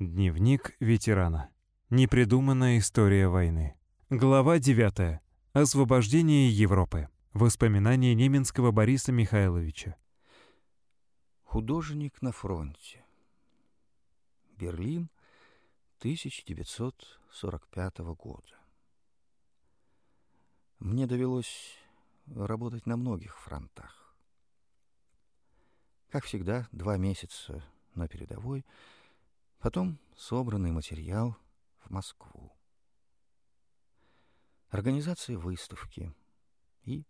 Дневник ветерана. Непридуманная история войны. Глава 9. Освобождение Европы. Воспоминания Неменского Бориса Михайловича. Художник на фронте. Берлин, 1945 года. Мне довелось работать на многих фронтах. Как всегда, два месяца на передовой, потом собранный материал в Москву. Организация выставки и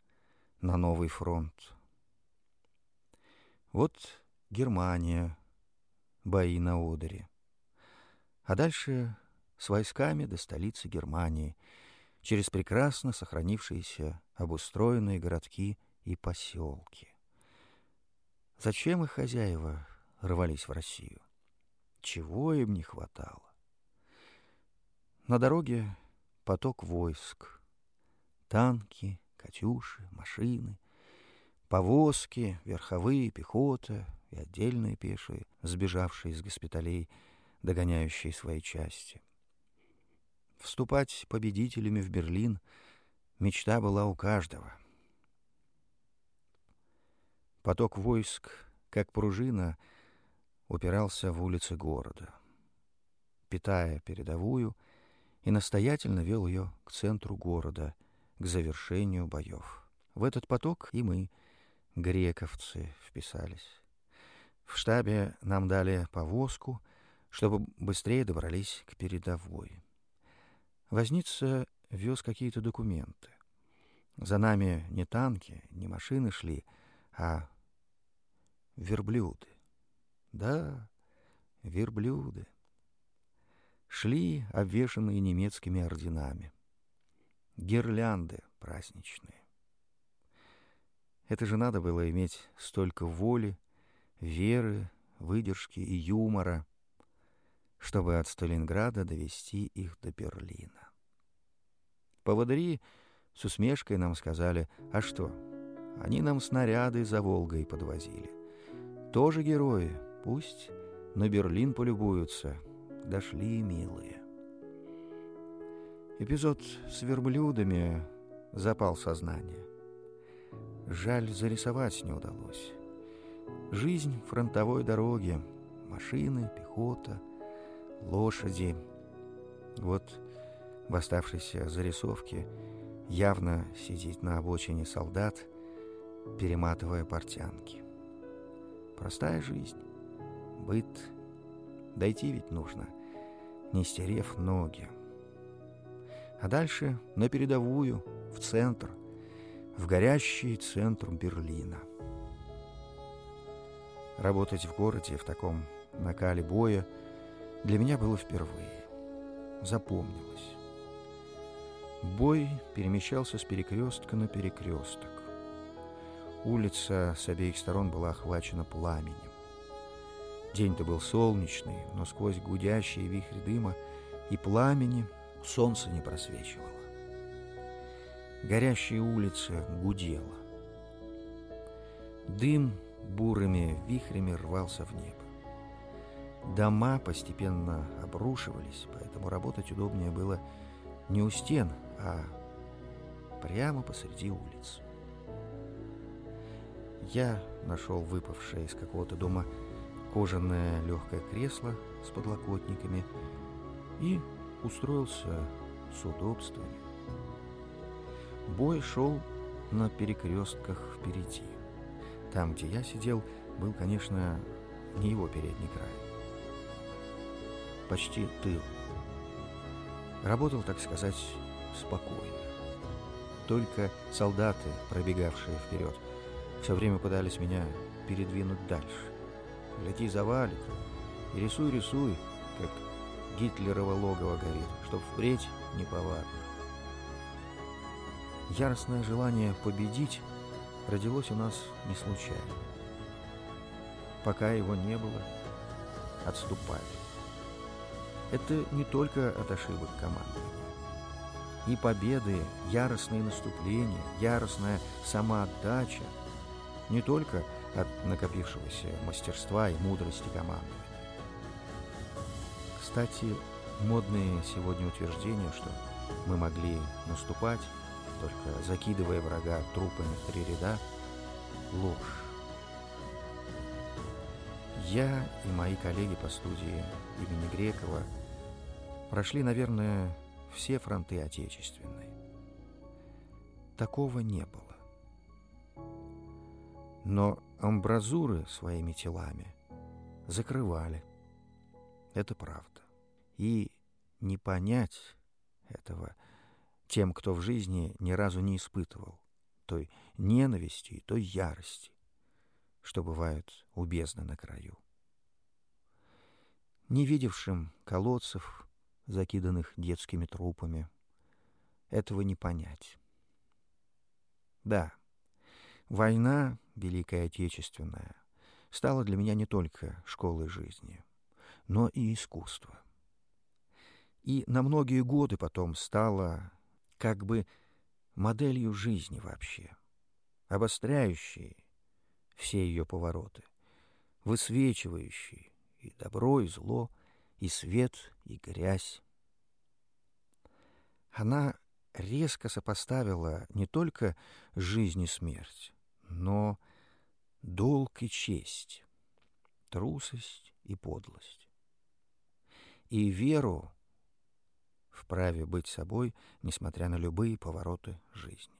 на новый фронт. Вот Германия, бои на Одере. А дальше с войсками до столицы Германии, через прекрасно сохранившиеся обустроенные городки и поселки. Зачем их хозяева рвались в Россию? Чего им не хватало? На дороге поток войск. Танки, «Катюши», машины, повозки, верховые, пехота и отдельные пешие, сбежавшие из госпиталей, догоняющие свои части. Вступать победителями в Берлин мечта была у каждого. Поток войск, как пружина, упирался в улицы города, питая передовую, и настоятельно вел ее к центру города — к завершению боев. В этот поток и мы, грековцы, вписались. В штабе нам дали повозку, чтобы быстрее добрались к передовой. Возница вез какие-то документы. За нами не танки, не машины шли, а верблюды. Да, верблюды. Шли, обвешанные немецкими орденами гирлянды праздничные. Это же надо было иметь столько воли, веры, выдержки и юмора, чтобы от Сталинграда довести их до Берлина. Поводыри с усмешкой нам сказали, а что, они нам снаряды за Волгой подвозили. Тоже герои, пусть на Берлин полюбуются, дошли милые. Эпизод с верблюдами запал сознание. Жаль, зарисовать не удалось. Жизнь фронтовой дороги, машины, пехота, лошади. Вот в оставшейся зарисовке явно сидит на обочине солдат, перематывая портянки. Простая жизнь, быт. Дойти ведь нужно, не стерев ноги а дальше на передовую, в центр, в горящий центр Берлина. Работать в городе в таком накале боя для меня было впервые. Запомнилось. Бой перемещался с перекрестка на перекресток. Улица с обеих сторон была охвачена пламенем. День-то был солнечный, но сквозь гудящие вихри дыма и пламени – солнце не просвечивало. Горящая улица гудела. Дым бурыми вихрями рвался в небо. Дома постепенно обрушивались, поэтому работать удобнее было не у стен, а прямо посреди улиц. Я нашел выпавшее из какого-то дома кожаное легкое кресло с подлокотниками и устроился с удобствами. Бой шел на перекрестках впереди. Там, где я сидел, был, конечно, не его передний край. Почти тыл. Работал, так сказать, спокойно. Только солдаты, пробегавшие вперед, все время пытались меня передвинуть дальше. Лети завалит, и рисуй, рисуй, как Гитлерово логово горит, чтоб впредь неповадно. Яростное желание победить родилось у нас не случайно. Пока его не было, отступали. Это не только от ошибок командования. И победы, яростные наступления, яростная самоотдача не только от накопившегося мастерства и мудрости командования Кстати, модные сегодня утверждения, что мы могли наступать, только закидывая врага трупами в три ряда, ложь. Я и мои коллеги по студии имени Грекова прошли, наверное, все фронты Отечественной. Такого не было. Но амбразуры своими телами закрывали. Это правда. И не понять этого тем, кто в жизни ни разу не испытывал той ненависти и той ярости, что бывает у бездны на краю. Не видевшим колодцев, закиданных детскими трупами, этого не понять. Да, война, Великая Отечественная, стала для меня не только школой жизни, но и искусства. И на многие годы потом стала как бы моделью жизни вообще, обостряющей все ее повороты, высвечивающей и добро, и зло, и свет, и грязь. Она резко сопоставила не только жизнь и смерть, но долг и честь, трусость и подлость. И веру в праве быть собой, несмотря на любые повороты жизни.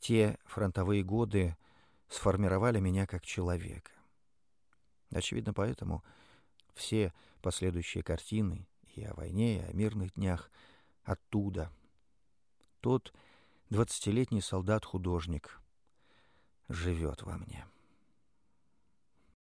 Те фронтовые годы сформировали меня как человека. Очевидно, поэтому все последующие картины и о войне, и о мирных днях оттуда. Тот двадцатилетний солдат-художник живет во мне.